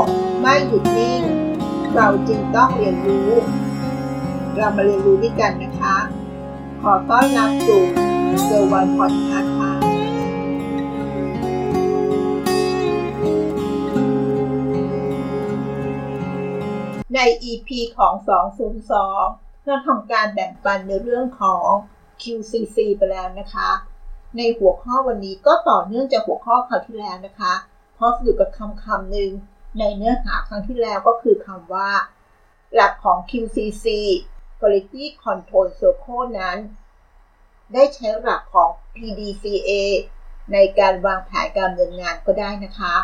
กไม่หยุดนิ่ง เราจึงต้องเรียนรู้ เรามาเรียนรู้ด้วยกันนะคะ ขอต้อนรับสู่เซอร์วันพอดคาส์ค่ะใน EP ของ 202 เราทำการแบ่งปันในเรื่องของ QCC ไปแล้วนะคะ ในหัวข้อวันนี้ก็ต่อเนื่องจากหัวข้อคราวที่แล้วนะคะ เพราะอยู่กับคำคำหนึ่ง ในเนื้อหาครั้งที่แล้วก็คือคำว่า หลักของ QCC Quality Control Circle นั้น ได้ใช้หลักของ PDCA ในการวางแผนการดำเนินงานก็ได้นะคะ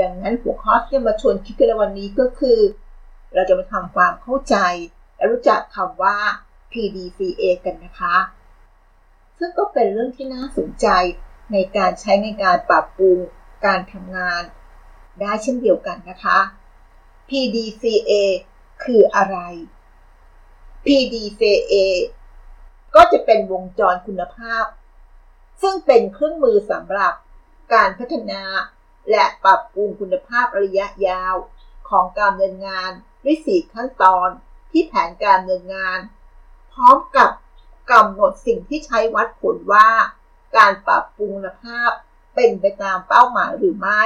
ดังนั้นหัวข้อที่จะมาชวนคิดกันในวันนี้ก็คือ เราจะมาทำความเข้าใจ และรู้จักคำว่า PDCA กันนะคะ ซึ่งก็เป็นเรื่องที่น่าสนใจในการใช้ในการปรับปรุงการทำงาน ได้เช่นเดียวกันนะคะ PDCA คืออะไร PDCA ก็จะเป็นวงจรคุณภาพ ซึ่งเป็นเครื่องมือสำหรับการพัฒนา และปรับปรุงคุณภาพระยะยาว ของการดำเนินงานด้วยสี่ขั้นตอนที่แผนการดำเนินงาน พร้อมกับกำหนดสิ่งที่ใช้วัดผลว่า การปรับปรุงคุณภาพเป็นไปตามเป้าหมายหรือไม่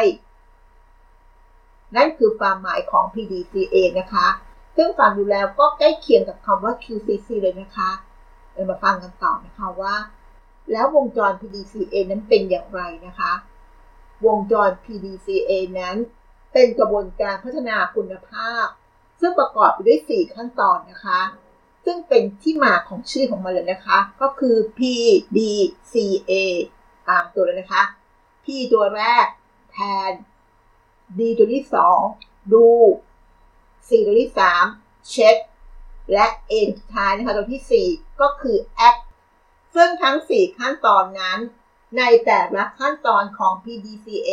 นั่นคือความหมายของ PDCA นะคะ ซึ่งฟังดูแล้วก็ใกล้เคียงกับคำว่า QCC เลยนะคะเรามาฟังกันต่อนะคะว่า แล้ววงจร PDCA นั้นเป็นอย่างไรนะคะ วงจร PDCA นั้นเป็นกระบวนการพัฒนาคุณภาพ ซึ่งประกอบไปด้วย 4 ขั้นตอนนะคะ ซึ่งเป็นที่มาของชื่อของมันเลยนะคะ ก็คือ P D C A ตามตัวเลยนะคะ P ตัวแรก แทน D ตัวที่2ดู C ตัวที่3เช็คและ A สุดท้ายนะคะตัวที่ 4 ก็คือ act ซึ่งทั้ง 4 ขั้นตอนนั้น ในแต่ละขั้นตอนของ PDCA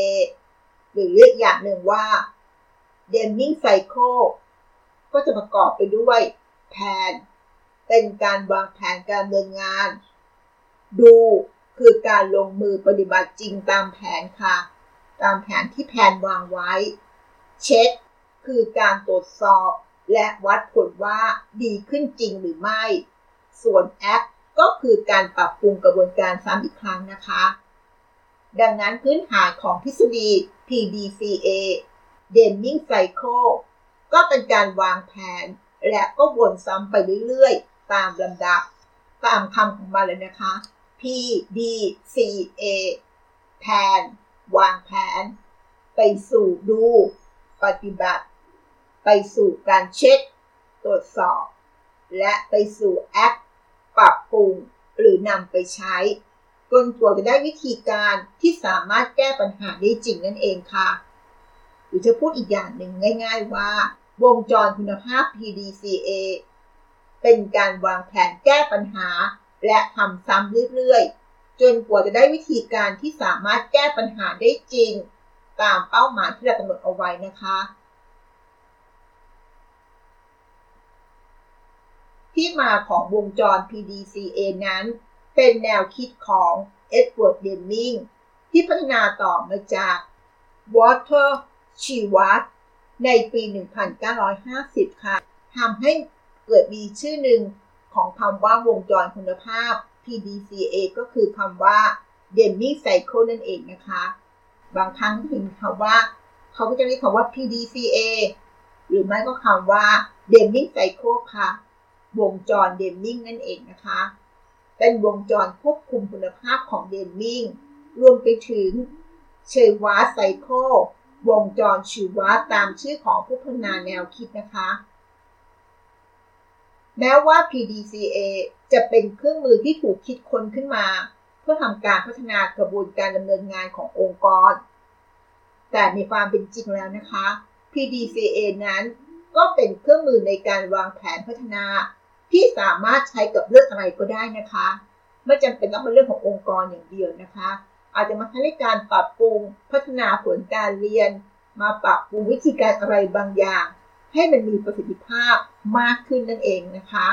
หรือเรียกอย่างหนึ่งว่า Deming Cycle ก็จะประกอบไปด้วยแผน เป็นการวางแผนการเนินงาน ดูคือการลงมือปฏิบัติจริงตามแผนค่ะ ตามแผนที่แผนวางไว้ เช็ค คือการตรวจสอบ และวัดผลว่าดีขึ้นจริงหรือไม่ ส่วน Act ก็คือการปรับปรุงกระบวนการซ้ำอีกครั้งนะคะ ดังนั้นพื้นฐานของทฤษฎี PDCA Deming Cycle ก็เป็นการวางแผน และก็วนซ้ำไปเรื่อยๆ ตามลำดับ ตามคำของมันเลยนะคะ P D C A แผน วางแผน ไปสู่ดู ปฏิบัติ ไปสู่การเช็ค ตรวจสอบ และไปสู่ act ปรับปรุง หรือนำไปใช้จนกว่าจะได้วิธีการที่สามารถแก้ปัญหาได้จริงนั่นเองค่ะ หรือจะพูดอีกอย่างหนึ่งง่าย ๆว่า วงจรคุณภาพ PDCA เป็นการวางแผนแก้ปัญหา และทำซ้ำเรื่อยๆ จนกว่าจะได้วิธีการที่สามารถแก้ปัญหาได้จริง ตามเป้าหมายที่เรากำหนดเอาไว้นะคะ ที่มาของวงจร PDCA นั้น เป็นแนวคิดของ Edward Deming ที่พัฒนาต่อมาจาก Walter Shewhart ในปี 1950 ค่ะทำให้เกิดมีชื่อหนึ่งของคำว่าวงจรคุณภาพ PDCA ก็คือคำว่า Deming Cycle นั่นเองนะคะ บางครั้งเห็นคำว่า เขาก็จะเรียกคำว่า PDCA หรือไม่ก็คำว่า Deming Cycle ค่ะ วงจร Deming นั่นเองนะคะ เป็นวงจรควบคุมคุณภาพของ Deming รวมไปถึงเชวาไซโค วงจรชีวะตามชื่อของผู้พัฒนาแนวคิดนะคะ แม้ว่า PDCA จะเป็นเครื่องมือที่ถูกคิดค้นขึ้นมา เพื่อทำการพัฒนากระบวนการดำเนินงานขององค์กร แต่ในความเป็นจริงแล้วนะคะ PDCA นั้นก็เป็นเครื่องมือในการวางแผนพัฒนา ที่สามารถใช้กับเรื่องอะไรก็ได้นะคะ ไม่จำเป็นต้องเป็นเรื่องขององค์กรอย่างเดียวนะคะ อาจจะมาใช้ในการปรับปรุงพัฒนาผลการเรียน มาปรับปรุงวิธีการอะไรบางอย่าง ให้มันมีประสิทธิภาพมากขึ้นนั่นเองนะคะ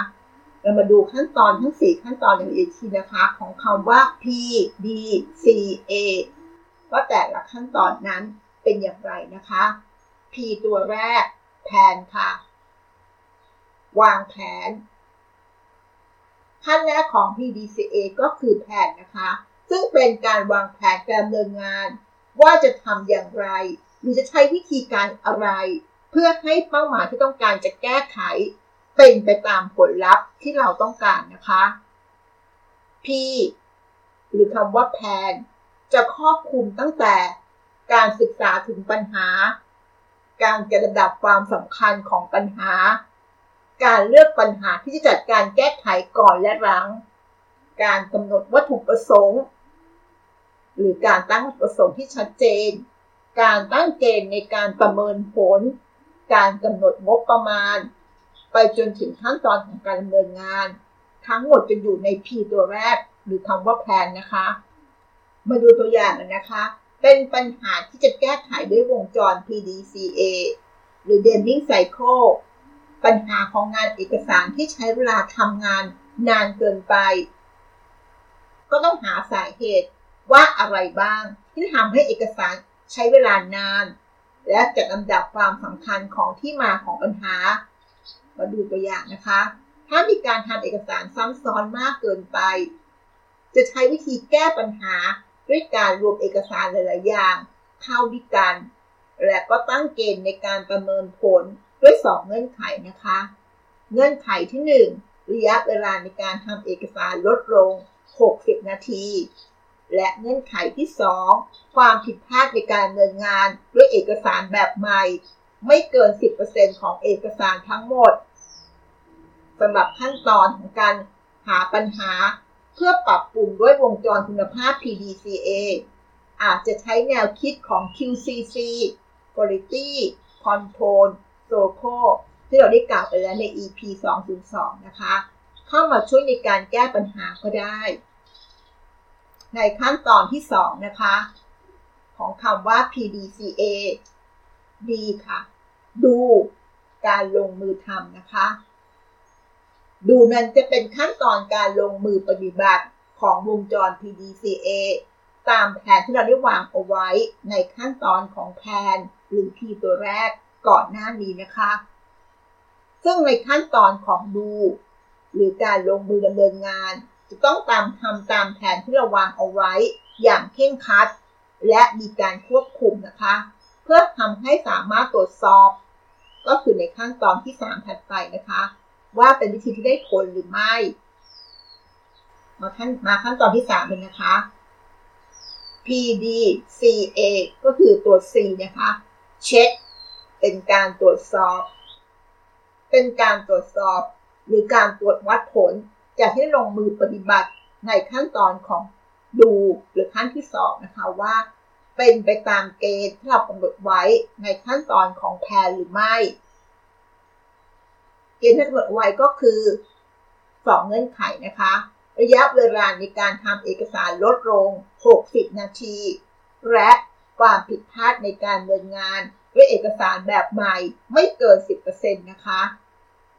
เรามาดูขั้นตอนทั้ง 4 ขั้นตอนอย่างละเอียดทีนะคะ ของคำว่า P D C A ว่าแต่ละขั้นตอนนั้นเป็นอย่างไรนะคะ P ตัวแรกแผนค่ะ วางแผน ขั้นแรกของ PDCA ก็คือแผนนะคะ ซึ่งเป็นการวางแผนการดำเนินงาน ว่าจะทำอย่างไร หรือจะใช้วิธีการอะไร เพื่อให้เป้าหมายที่ต้องการจะแก้ไข เป็นไปตามผลลัพธ์ที่เราต้องการนะคะ P หรือคำว่าแผนจะครอบคลุมตั้งแต่การศึกษาถึงปัญหา การจัดระดับความสำคัญของปัญหา การเลือกปัญหาที่จะจัดการแก้ไขก่อนและหลัง การกำหนดวัตถุประสงค์ หรือการตั้งวัตถุประสงค์ที่ชัดเจน การตั้งเกณฑ์ในการประเมินผล การกำหนดงบประมาณ ไปจนถึงขั้นตอนของการดำเนินงาน ทั้งหมดจะอยู่ใน P ตัวแรก หรือคำว่าแผนนะคะ มาดูตัวอย่างกันนะคะ เป็นปัญหาที่จะแก้ไขด้วยวงจร PDCA หรือ Deming Cycle ปัญหาของงานเอกสารที่ใช้เวลาทำงานนานเกินไป ก็ต้องหาสาเหตุว่าอะไรบ้าง ที่ทำให้เอกสารใช้เวลานาน และจัดลำดับความสำคัญของที่มาของปัญหา มาดูตัวอย่างนะคะ ถ้ามีการทำเอกสารซ้ำซ้อนมากเกินไป จะใช้วิธีแก้ปัญหาด้วยการรวมเอกสารหลายๆอย่างเข้าด้วยกัน และก็ตั้งเกณฑ์ในการประเมินผลด้วย 2 เงื่อนไขนะคะ เงื่อนไขที่ 1 ระยะเวลาในการทำเอกสารลดลง 60 นาที และเงื่อนไขที่ 2 ความผิดพลาดในการดำเนินงานด้วยเอกสารแบบใหม่ ไม่เกิน 10%ของเอกสารทั้งหมดสำหรับขั้นตอนของการหาปัญหา เพื่อปรับปรุงด้วยวงจรคุณภาพ PDCA อาจจะใช้แนวคิดของ QCC Quality Control s o c o ที่เราได้กล่าวไปแล้วใน EP 202 นะคะ เข้ามาช่วยในการแก้ปัญหาก็ได้ ในขั้นตอนที่ 2 นะคะ ของคำว่า PDCA D ค่ะ ดูการลงมือทำนะคะ ดูนั้นจะเป็นขั้นตอนการลงมือปฏิบัติของวงจร PDCA ตามแผนที่เราได้วางเอาไว้ในขั้นตอนของแผนหรือ P ตัวแรกก่อนหน้านี้นะคะ ซึ่งในขั้นตอนของดู หรือการลงมือดำเนินงาน จะต้องตามทำตามแผนที่เราวางเอาไว้ อย่างเข่งคัด และมีการควบคุมนะคะ เพื่อทำให้สามารถตรวจสอบ ก็คือในขั้นตอนที่ 3 ถัดไปนะคะ ว่าเป็นวิธีที่ได้ผลหรือไม่ มาขั้นมาขั้นตอนที่ 3 เลยนะคะ PDCA ก็คือตัว C นะคะ เช็ค เป็นการตรวจสอบ เป็นการตรวจสอบ หรือการตรวจวัดผล จากที่ลงมือปฏิบัติในขั้นตอนของดูหรือขั้นที่สองนะคะว่า เป็นไปตามเกณฑ์ที่เรากำหนดไว้ในขั้นตอนของแพนหรือไม่ เกณฑ์ที่กำหนดไว้ก็คือ2เงื่อนไขนะคะ ระยะเวลาในการทำเอกสารลดลง 60 นาที และความผิดพลาดในการดำเนินงานด้วยเอกสารแบบใหม่ไม่เกิน 10%นะคะ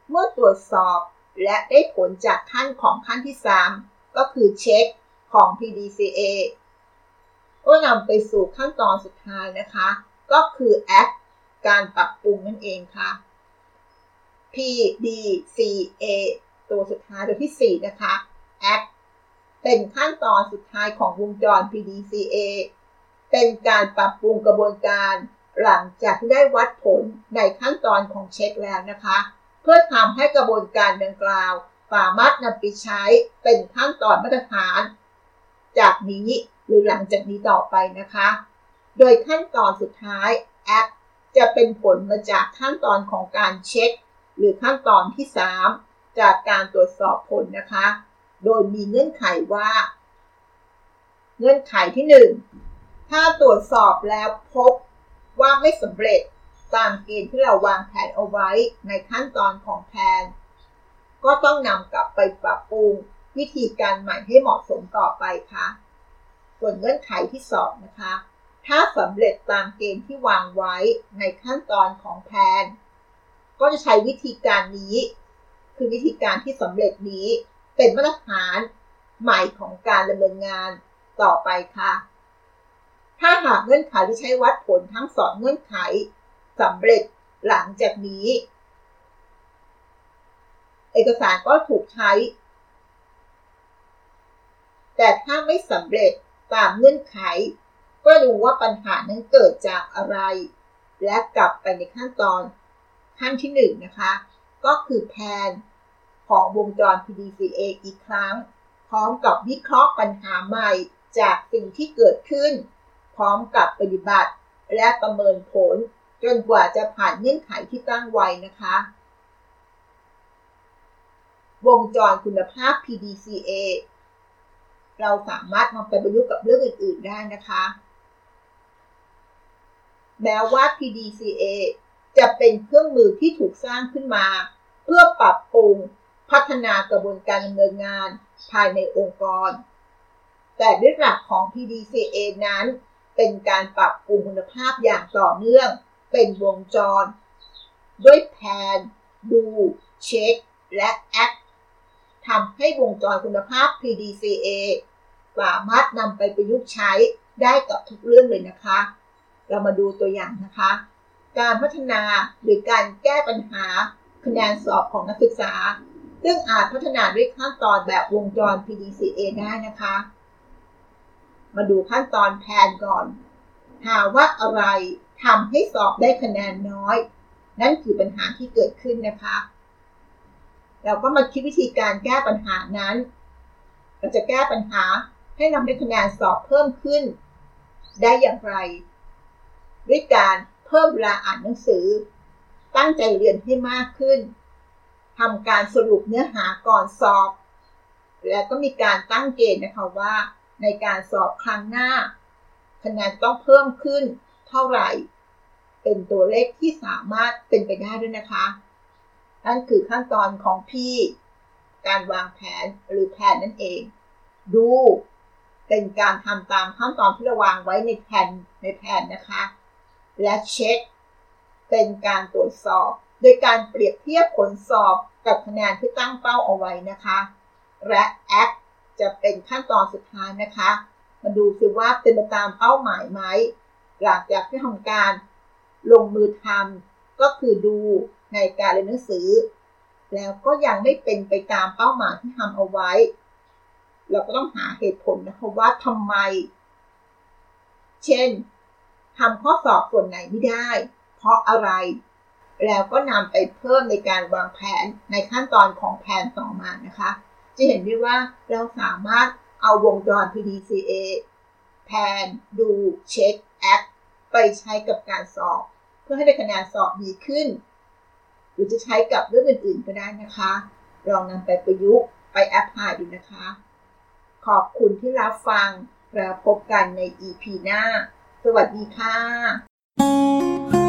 เมื่อตรวจสอบ และได้ผลจากขั้นของขั้นที่ 3 ก็คือเช็คของ PDCA ก็นำไปสู่ขั้นตอนสุดท้ายนะคะ ก็คือ Act การปรับปรุงนั่นเองค่ะ PDCA ตัวสุดท้ายตัวที่ 4 นะคะ Act เป็นขั้นตอนสุดท้ายของวงจร PDCA เป็นการปรับปรุงกระบวนการหลังจากที่ได้วัดผลในขั้นตอนของเช็คแล้วนะคะ เพื่อทำให้กระบวนการดังกล่าวสามารถนำไปใช้เป็นขั้นตอนมาตรฐาน จากนี้หรือหลังจากนี้ต่อไปนะคะ โดยขั้นตอนสุดท้ายแอปจะเป็นผลมาจากขั้นตอนของการเช็ค หรือขั้นตอนที่ 3 จากการตรวจสอบผลนะคะ โดยมีเงื่อนไขว่า เงื่อนไขที่ 1 ถ้าตรวจสอบแล้วพบว่าไม่สำเร็จ ตามเกณฑ์ที่เราวางแผนเอาไว้ในขั้นตอนของแผน ก็ต้องนำกลับไปปรับปรุงวิธีการใหม่ให้เหมาะสมต่อไปค่ะ ส่วนเงื่อนไขที่2นะคะ ถ้าสำเร็จตามเกณฑ์ที่วางไว้ในขั้นตอนของแผน ก็จะใช้วิธีการนี้ คือวิธีการที่สำเร็จนี้เป็นมาตรฐานใหม่ของการดำเนินงานต่อไปค่ะ ถ้าหากเงื่อนไขที่ใช้วัดผลทั้งสองเงื่อนไข สำเร็จหลังจากนี้ เอกสารก็ถูกใช้ แต่ถ้าไม่สำเร็จตามเงื่อนไข ก็ดูว่าปัญหานั้นเกิดจากอะไร และกลับไปในขั้นตอนขั้นที่1นนะคะ ก็คือแผนของวงจร PDCA อีกครั้ง พร้อมกับวิเคราะห์ปัญหาใหม่จากสิ่งที่เกิดขึ้น พร้อมกับปฏิบัติและประเมินผล จนกว่าจะผ่านเงื่อนไขที่ตั้งไว้นะคะ วงจรคุณภาพ PDCA เราสามารถนำไปประยุกต์กับเรื่องอื่น ๆได้นะคะ แม้ว่า PDCA จะเป็นเครื่องมือที่ถูกสร้างขึ้นมา เพื่อปรับปรุงพัฒนากระบวนการดำเนินงานภายในองค์กร แต่ด้วยหลักของ PDCA นั้น เป็นการปรับปรุงคุณภาพอย่างต่อเนื่อง เป็นวงจร ด้วยแผน ดู เช็ค และแอคทำให้วงจรคุณภาพ PDCA สามารถนำไปประยุกต์ใช้ได้กับทุกเรื่องเลยนะคะ เรามาดูตัวอย่างนะคะ การพัฒนาหรือการแก้ปัญหาคะแนนสอบของนักศึกษา ซึ่งอาจพัฒนาด้วยขั้นตอนแบบวงจร PDCA ได้นะคะ มาดูขั้นตอนแผนก่อน หาว่าอะไร ทำให้สอบได้คะแนนน้อย นั่นคือปัญหาที่เกิดขึ้นนะคะ เราก็มาคิดวิธีการแก้ปัญหานั้น เราจะแก้ปัญหาให้นำได้คะแนนสอบเพิ่มขึ้น ได้อย่างไร ด้วยการเพิ่มเวลาอ่านหนังสือ ตั้งใจเรียนให้มากขึ้นทำการสรุปเนื้อหาก่อนสอบ และก็มีการตั้งเกณฑ์นะคะว่า ในการสอบครั้งหน้าคะแนนต้องเพิ่มขึ้นเท่าไหร่ เป็นตัวเลขที่สามารถเป็นไปได้ด้วยนะคะ นั่นคือขั้นตอนของพี่ การวางแผนหรือแผนนั่นเอง ดูเป็นการทำตามขั้นตอนที่เราวางไว้ในแผนในแผนนะคะ และเช็ค เป็นการตรวจสอบ โดยการเปรียบเทียบผลสอบกับคะแนนที่ตั้งเป้าเอาไว้นะคะ และแอคจะเป็นขั้นตอนสุดท้ายนะคะ มาดูซิว่าเป็นไปตามเป้าหมายไหมหลังจากที่ทำการ ลงมือทำก็คือดูในการเรียนหนังสือ แล้วก็ยังไม่เป็นไปตามเป้าหมายที่ทำเอาไว้ เราก็ต้องหาเหตุผลนะคะว่าทำไม เช่นทำข้อสอบส่วนไหนไม่ได้ เพราะอะไร แล้วก็นำไปเพิ่มในการวางแผนในขั้นตอนของแผนต่อมานะคะ จะเห็นได้ว่าเราสามารถเอาวงจร PDCA แผนดู เช็ค แอค ไปใช้กับการสอบ เพื่อให้ได้คะแนนสอบดีขึ้น หรือจะใช้กับเรื่องอื่นๆก็ได้นะคะ ลองนำไปประยุกต์ไปแอพพลายดูนะคะ ขอบคุณที่รับฟังแล้วพบกันใน EP หน้า สวัสดีค่ะ